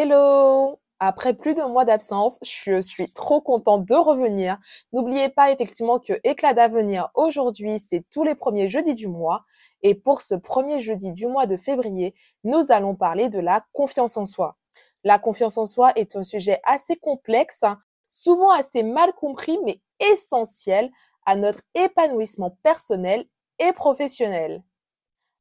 Hello Après plus d'un mois d'absence, je suis trop contente de revenir. N'oubliez pas effectivement que Éclat d'avenir aujourd'hui, c'est tous les premiers jeudis du mois. Et pour ce premier jeudi du mois de février, nous allons parler de la confiance en soi. La confiance en soi est un sujet assez complexe, souvent assez mal compris, mais essentiel à notre épanouissement personnel et professionnel.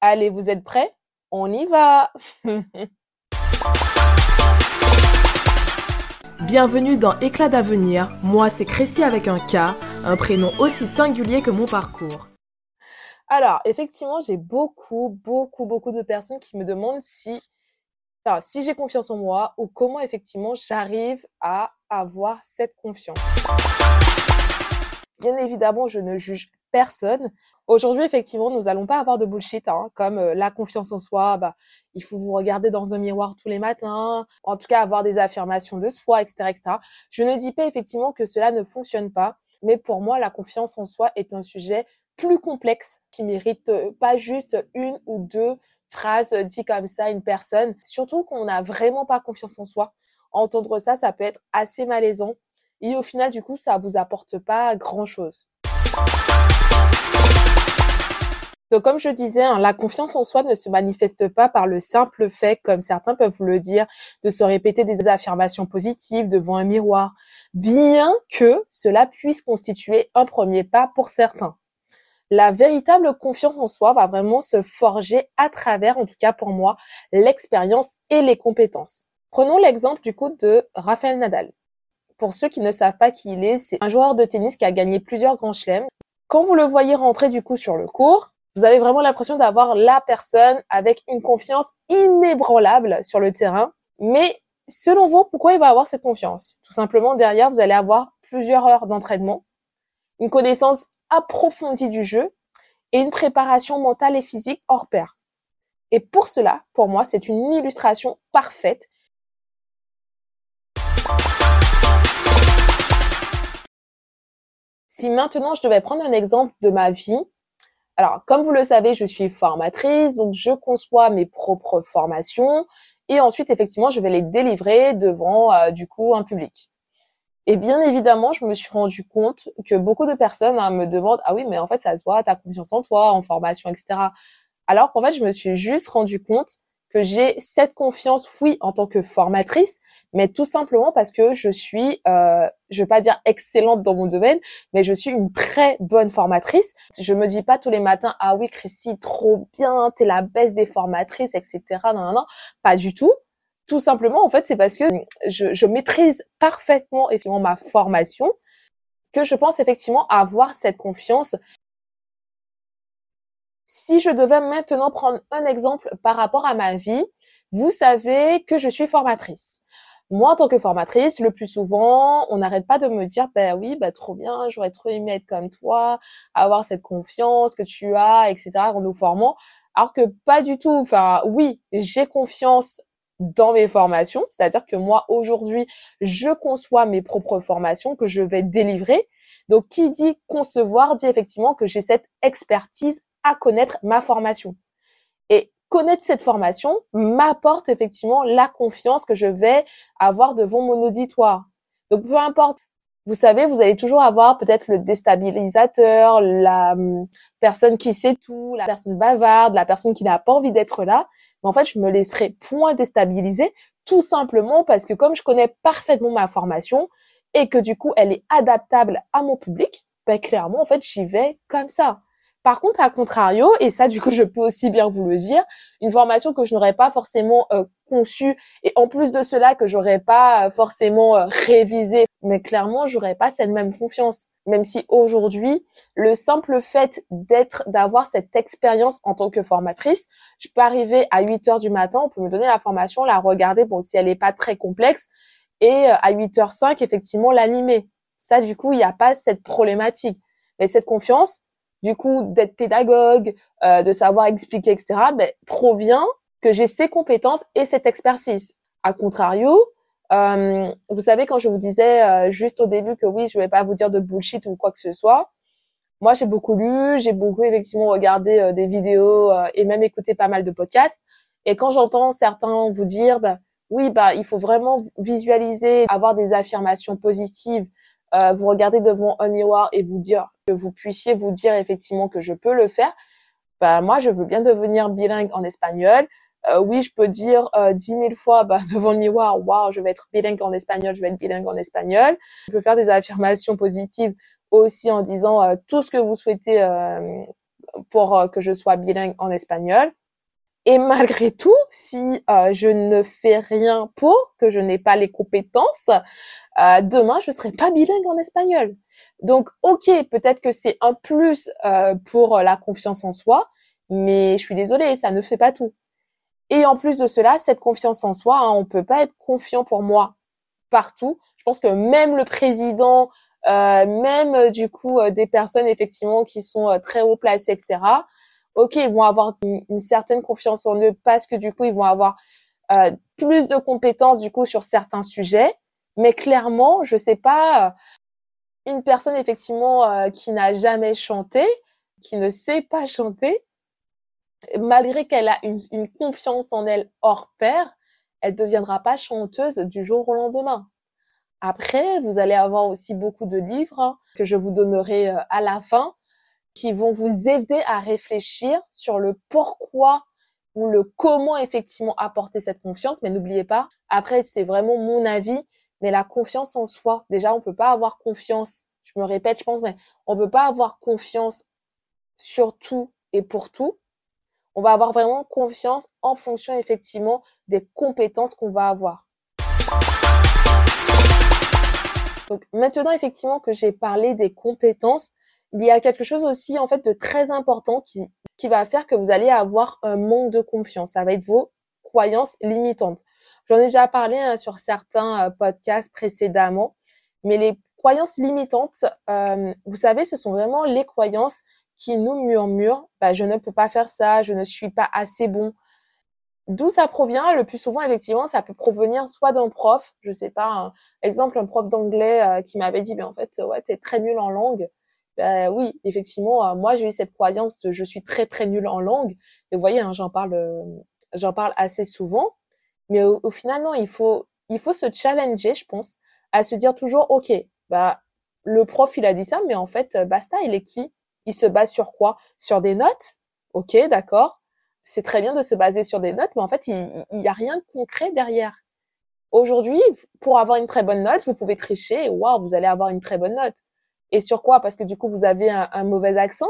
Allez, vous êtes prêts? On y va Bienvenue dans Éclat d'avenir. Moi, c'est Crécy avec un K, un prénom aussi singulier que mon parcours. Alors, effectivement, j'ai beaucoup, beaucoup, beaucoup de personnes qui me demandent si, si j'ai confiance en moi ou comment effectivement j'arrive à avoir cette confiance. Bien évidemment, je ne juge personne. Aujourd'hui, effectivement, nous allons pas avoir de bullshit, hein, comme euh, la confiance en soi. Bah, il faut vous regarder dans un miroir tous les matins. En tout cas, avoir des affirmations de soi, etc., etc. Je ne dis pas effectivement que cela ne fonctionne pas, mais pour moi, la confiance en soi est un sujet plus complexe qui mérite euh, pas juste une ou deux phrases dites comme ça à une personne. Surtout qu'on n'a vraiment pas confiance en soi. Entendre ça, ça peut être assez malaisant. Et au final, du coup, ça vous apporte pas grand chose. Donc, comme je disais, hein, la confiance en soi ne se manifeste pas par le simple fait, comme certains peuvent le dire, de se répéter des affirmations positives devant un miroir, bien que cela puisse constituer un premier pas pour certains. La véritable confiance en soi va vraiment se forger à travers, en tout cas pour moi, l'expérience et les compétences. Prenons l'exemple du coup de Rafael Nadal. Pour ceux qui ne savent pas qui il est, c'est un joueur de tennis qui a gagné plusieurs grands chelems. Quand vous le voyez rentrer du coup sur le court, vous avez vraiment l'impression d'avoir la personne avec une confiance inébranlable sur le terrain. Mais selon vous, pourquoi il va avoir cette confiance? Tout simplement, derrière, vous allez avoir plusieurs heures d'entraînement, une connaissance approfondie du jeu et une préparation mentale et physique hors pair. Et pour cela, pour moi, c'est une illustration parfaite Si maintenant je devais prendre un exemple de ma vie, alors, comme vous le savez, je suis formatrice, donc je conçois mes propres formations et ensuite, effectivement, je vais les délivrer devant, euh, du coup, un public. Et bien évidemment, je me suis rendu compte que beaucoup de personnes hein, me demandent, ah oui, mais en fait, ça se voit, t'as confiance en toi, en formation, etc. Alors qu'en fait, je me suis juste rendu compte que j'ai cette confiance, oui, en tant que formatrice, mais tout simplement parce que je suis, euh, je vais pas dire excellente dans mon domaine, mais je suis une très bonne formatrice. Je me dis pas tous les matins, ah oui, Chrissy, trop bien, t'es la baisse des formatrices, etc. Non, non, non, pas du tout. Tout simplement, en fait, c'est parce que je, je maîtrise parfaitement effectivement ma formation que je pense effectivement avoir cette confiance si je devais maintenant prendre un exemple par rapport à ma vie, vous savez que je suis formatrice. Moi, en tant que formatrice, le plus souvent, on n'arrête pas de me dire, ben oui, ben trop bien, j'aurais trop aimé être comme toi, avoir cette confiance que tu as, etc. en nous formant. Alors que pas du tout. Enfin, oui, j'ai confiance dans mes formations, c'est-à-dire que moi aujourd'hui, je conçois mes propres formations que je vais délivrer. Donc qui dit concevoir dit effectivement que j'ai cette expertise à connaître ma formation. Et connaître cette formation m'apporte effectivement la confiance que je vais avoir devant mon auditoire. Donc peu importe, vous savez, vous allez toujours avoir peut-être le déstabilisateur, la hum, personne qui sait tout, la personne bavarde, la personne qui n'a pas envie d'être là. Mais en fait, je me laisserai point déstabiliser, tout simplement parce que comme je connais parfaitement ma formation et que du coup elle est adaptable à mon public, ben clairement en fait j'y vais comme ça. Par contre, à contrario, et ça du coup je peux aussi bien vous le dire, une formation que je n'aurais pas forcément euh, conçue et en plus de cela que j'aurais pas euh, forcément euh, révisé, mais clairement j'aurais pas cette même confiance. Même si aujourd'hui, le simple fait d'être, d'avoir cette expérience en tant que formatrice, je peux arriver à 8 heures du matin, on peut me donner la formation, la regarder, bon si elle n'est pas très complexe, et à 8h05 effectivement l'animer. Ça du coup il n'y a pas cette problématique. Mais cette confiance, du coup d'être pédagogue, euh, de savoir expliquer, etc., ben, provient que j'ai ces compétences et cette expertise. A contrario, euh, vous savez quand je vous disais euh, juste au début que oui, je vais pas vous dire de bullshit ou quoi que ce soit. Moi, j'ai beaucoup lu, j'ai beaucoup effectivement regardé euh, des vidéos et même écouté pas mal de podcasts. Et quand j'entends certains vous dire, ben, oui, bah, il faut vraiment visualiser, avoir des affirmations positives. Euh, vous regardez devant un miroir et vous dire que vous puissiez vous dire effectivement que je peux le faire. Bah, moi, je veux bien devenir bilingue en espagnol. Euh, oui, je peux dire euh, dix mille fois bah, devant le miroir, waouh, je vais être bilingue en espagnol, je vais être bilingue en espagnol. Je peux faire des affirmations positives aussi en disant euh, tout ce que vous souhaitez pour que je sois bilingue en espagnol. Et malgré tout, si je ne fais rien pour, que je n'ai pas les compétences, demain je serai pas bilingue en espagnol. Donc, ok, peut-être que c'est un plus pour la confiance en soi, mais je suis désolée, ça ne fait pas tout. Et en plus de cela, cette confiance en soi, hein, on peut pas être confiant pour moi partout. Je pense que même le président, euh, même euh, du coup euh, des personnes effectivement qui sont très haut placées, etc. Ok, ils vont avoir une, certaine confiance en eux parce que du coup ils vont avoir plus de compétences du coup sur certains sujets. Mais clairement, je sais pas une personne effectivement qui n'a jamais chanté, qui ne sait pas chanter, malgré qu'elle a une, confiance en elle hors pair, elle deviendra pas chanteuse du jour au lendemain. Après, vous allez avoir aussi beaucoup de livres hein, que je vous donnerai euh, à la fin qui vont vous aider à réfléchir sur le pourquoi ou le comment effectivement apporter cette confiance. Mais n'oubliez pas, après, c'est vraiment mon avis, mais la confiance en soi, déjà, on peut pas avoir confiance. Je me répète, je pense, mais on peut pas avoir confiance sur tout et pour tout on va avoir vraiment confiance en fonction effectivement des compétences qu'on va avoir. Donc maintenant effectivement que j'ai parlé des compétences, il y a quelque chose aussi en fait de très important qui, qui va faire que vous allez avoir un manque de confiance. Ça va être vos croyances limitantes. J'en ai déjà parlé hein, sur certains euh, podcasts précédemment, mais les croyances limitantes, euh, vous savez, ce sont vraiment les croyances qui nous murmure bah, je ne peux pas faire ça, je ne suis pas assez bon. D'où ça provient Le plus souvent, effectivement, ça peut provenir soit d'un prof, je sais pas, exemple, un prof d'anglais euh, qui m'avait dit, ben en fait, ouais, t'es très nul en langue. Ben oui, effectivement, euh, moi j'ai eu cette croyance, je suis très très nul en langue. Et vous voyez, hein, j'en parle, j'en parle assez souvent. Mais au, au, il faut, il faut se challenger, je pense, à se dire toujours, ok, bah le prof il a dit ça, mais en fait, basta, il est qui? Il se base sur quoi? Sur des notes? Ok, d'accord. C'est très bien de se baser sur des notes, mais en fait, il n'y a rien de concret derrière. Aujourd'hui, pour avoir une très bonne note, vous pouvez tricher et waouh, vous allez avoir une très bonne note. Et sur quoi? Parce que du coup, vous avez un, mauvais accent?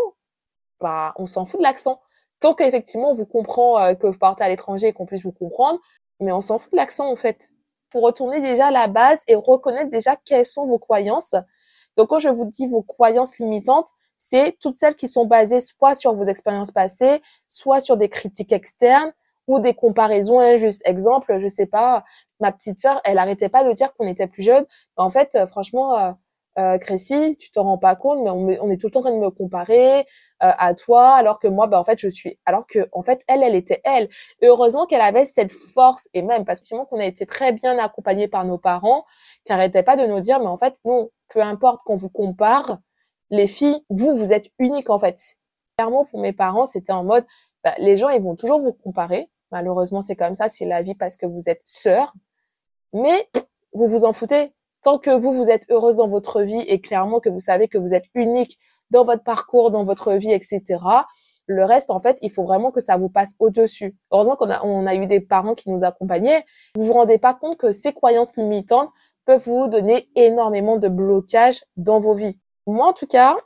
Bah, on s'en fout de l'accent. Tant qu'effectivement, on vous comprend euh, que vous partez à l'étranger et qu'on puisse vous comprendre, mais on s'en fout de l'accent en fait. Pour retourner déjà à la base et reconnaître déjà quelles sont vos croyances. Donc quand je vous dis vos croyances limitantes, c'est toutes celles qui sont basées soit sur vos expériences passées, soit sur des critiques externes ou des comparaisons injustes. Exemple, je sais pas, ma petite sœur, elle arrêtait pas de dire qu'on était plus jeune. En fait, euh, franchement, euh, Crécy, tu te rends pas compte, mais on, est tout le temps en train de me comparer euh, à toi, alors que moi, bah en fait, je suis, alors que en fait, elle, elle était elle. Heureusement qu'elle avait cette force et même parce que sinon qu'on a été très bien accompagnés par nos parents, qui n'arrêtaient pas de nous dire, mais en fait, non, peu importe qu'on vous compare, les filles, vous, vous êtes uniques en fait. Clairement, pour mes parents, c'était en mode, bah, les gens, ils vont toujours vous comparer. Malheureusement, c'est comme ça, c'est la vie parce que vous êtes sœurs. Mais vous vous en foutez. Tant que vous, vous êtes heureuse dans votre vie et clairement que vous savez que vous êtes unique dans votre parcours, dans votre vie, etc. Le reste, en fait, il faut vraiment que ça vous passe au-dessus. Heureusement qu'on a, on a eu des parents qui nous accompagnaient. Vous vous rendez pas compte que ces croyances limitantes peuvent vous donner énormément de blocages dans vos vies. Moi, en tout cas,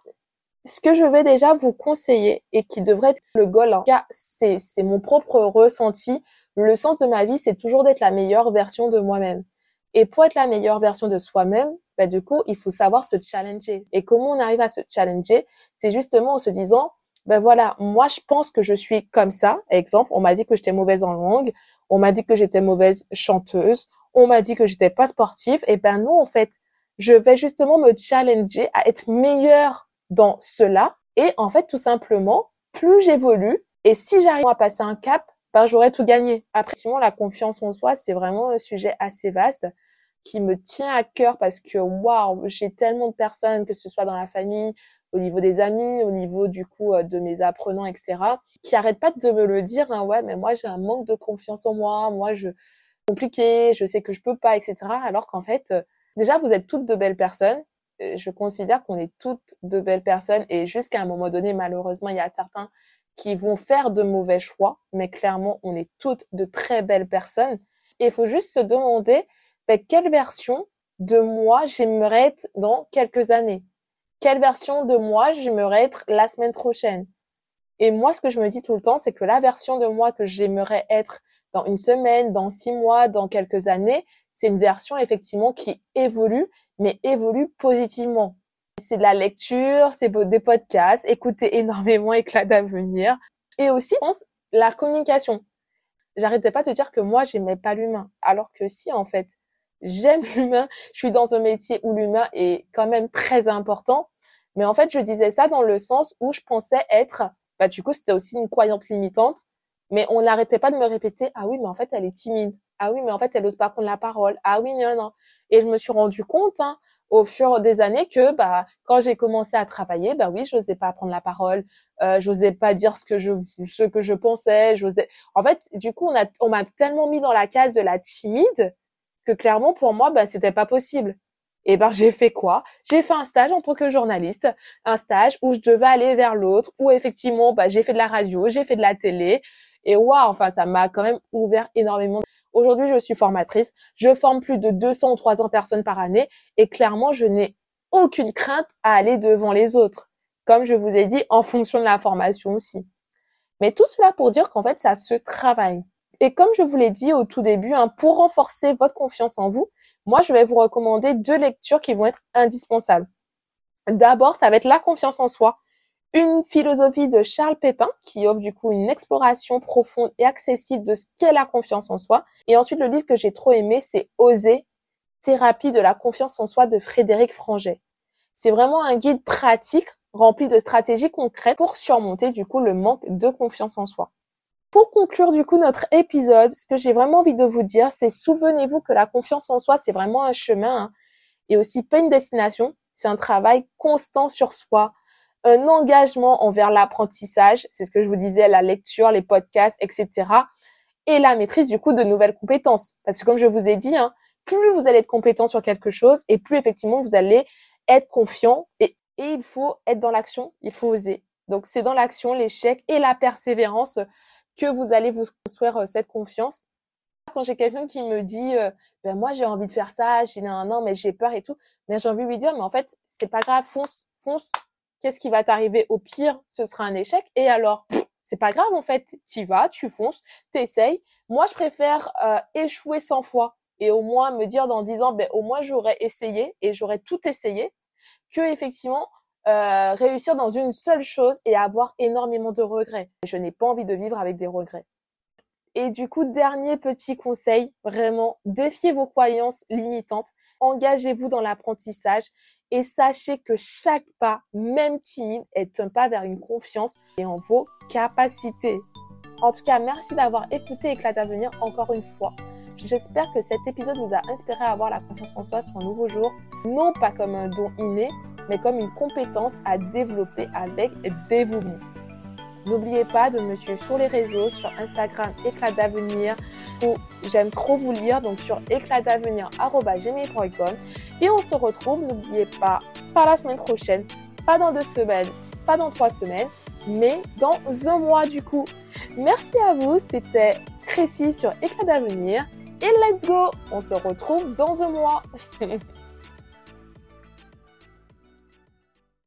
ce que je vais déjà vous conseiller et qui devrait être le goal, en tout cas, c'est, c'est mon propre ressenti. Le sens de ma vie, c'est toujours d'être la meilleure version de moi-même. Et pour être la meilleure version de soi-même, bah, du coup, il faut savoir se challenger. Et comment on arrive à se challenger? C'est justement en se disant, ben voilà, moi je pense que je suis comme ça. Exemple, on m'a dit que j'étais mauvaise en langue, on m'a dit que j'étais mauvaise chanteuse, on m'a dit que j'étais pas sportive. Et ben non, en fait, je vais justement me challenger à être meilleure dans cela. Et en fait, tout simplement, plus j'évolue, et si j'arrive à passer un cap, ben, j'aurai tout gagné. Après, sinon, la confiance en soi, c'est vraiment un sujet assez vaste qui me tient à cœur parce que, waouh, j'ai tellement de personnes, que ce soit dans la famille, au niveau des amis, au niveau du coup euh, de mes apprenants, etc., qui arrêtent pas de me le dire, hein, ouais, mais moi j'ai un manque de confiance en moi, moi je compliqué, je sais que je peux pas, etc. Alors qu'en fait, euh, déjà, vous êtes toutes de belles personnes. Euh, je considère qu'on est toutes de belles personnes et jusqu'à un moment donné, malheureusement, il y a certains qui vont faire de mauvais choix, mais clairement, on est toutes de très belles personnes. Il faut juste se demander ben, quelle version de moi j'aimerais être dans quelques années? Quelle version de moi j'aimerais être la semaine prochaine? Et moi, ce que je me dis tout le temps, c'est que la version de moi que j'aimerais être dans une semaine, dans six mois, dans quelques années, c'est une version effectivement qui évolue, mais évolue positivement. C'est de la lecture, c'est des podcasts, écouter énormément éclat d'avenir. Et aussi, je pense, la communication. J'arrêtais pas de dire que moi, j'aimais pas l'humain. Alors que si, en fait, j'aime l'humain. Je suis dans un métier où l'humain est quand même très important. Mais en fait, je disais ça dans le sens où je pensais être, bah, du coup, c'était aussi une croyante limitante. Mais on n'arrêtait pas de me répéter, ah oui, mais en fait, elle est timide. Ah oui, mais en fait, elle n'ose pas prendre la parole. Ah oui, non, non. Et je me suis rendu compte, hein, au fur des années que bah quand j'ai commencé à travailler bah oui j'osais pas prendre la parole. Euh, j'osais pas dire ce que je ce que je pensais. J'osais en fait du coup on a on m'a tellement mis dans la case de la timide que clairement pour moi bah c'était pas possible. Et ben j'ai fait quoi? J'ai fait un stage en tant que journaliste un stage où je devais aller vers l'autre où effectivement bah j'ai fait de la radio j'ai fait de la télé. Et waouh enfin ça m'a quand même ouvert énormément Aujourd'hui, je suis formatrice. Je forme plus de 200 ou 300 personnes par année et clairement, je n'ai aucune crainte à aller devant les autres. Comme je vous ai dit, en fonction de la formation aussi. Mais tout cela pour dire qu'en fait, ça se travaille. Et comme je vous l'ai dit au tout début, hein, pour renforcer votre confiance en vous, moi, je vais vous recommander deux lectures qui vont être indispensables. D'abord, ça va être la confiance en soi une philosophie de Charles Pépin qui offre du coup une exploration profonde et accessible de ce qu'est la confiance en soi. Et ensuite, le livre que j'ai trop aimé, c'est Oser, thérapie de la confiance en soi de Frédéric Franget. C'est vraiment un guide pratique rempli de stratégies concrètes pour surmonter du coup le manque de confiance en soi. Pour conclure du coup notre épisode, ce que j'ai vraiment envie de vous dire, c'est souvenez-vous que la confiance en soi, c'est vraiment un chemin hein, et aussi pas une destination. C'est un travail constant sur soi, un engagement envers l'apprentissage, c'est ce que je vous disais, la lecture, les podcasts, etc. Et la maîtrise du coup de nouvelles compétences. Parce que comme je vous ai dit, hein, plus vous allez être compétent sur quelque chose et plus effectivement vous allez être confiant et, il faut être dans l'action, il faut oser. Donc c'est dans l'action, l'échec et la persévérance que vous allez vous construire euh, cette confiance. Quand j'ai quelqu'un qui me dit euh, ben moi j'ai envie de faire ça, j'ai un an mais j'ai peur et tout, mais j'ai envie de lui dire mais en fait c'est pas grave, fonce, fonce, qu'est-ce qui va t'arriver au pire Ce sera un échec. Et alors, c'est pas grave en fait. Tu vas, tu fonces, t'essayes. Moi, je préfère euh, échouer 100 fois et au moins me dire dans 10 ans, ben au moins j'aurais essayé et j'aurais tout essayé, que effectivement euh, réussir dans une seule chose et avoir énormément de regrets. Je n'ai pas envie de vivre avec des regrets. Et du coup, dernier petit conseil, vraiment, défiez vos croyances limitantes, engagez-vous dans l'apprentissage et sachez que chaque pas, même timide, est un pas vers une confiance et en vos capacités. En tout cas, merci d'avoir écouté Éclat d'avenir encore une fois. J'espère que cet épisode vous a inspiré à avoir la confiance en soi sur un nouveau jour, non pas comme un don inné, mais comme une compétence à développer avec dévouement. N'oubliez pas de me suivre sur les réseaux, sur Instagram éclat d'avenir ou j'aime trop vous lire, donc sur éclatdavenir.com. Et on se retrouve, n'oubliez pas, pas la semaine prochaine, pas dans deux semaines, pas dans trois semaines, mais dans un mois du coup. Merci à vous, c'était Tracy sur Éclat d'avenir et let's go On se retrouve dans un mois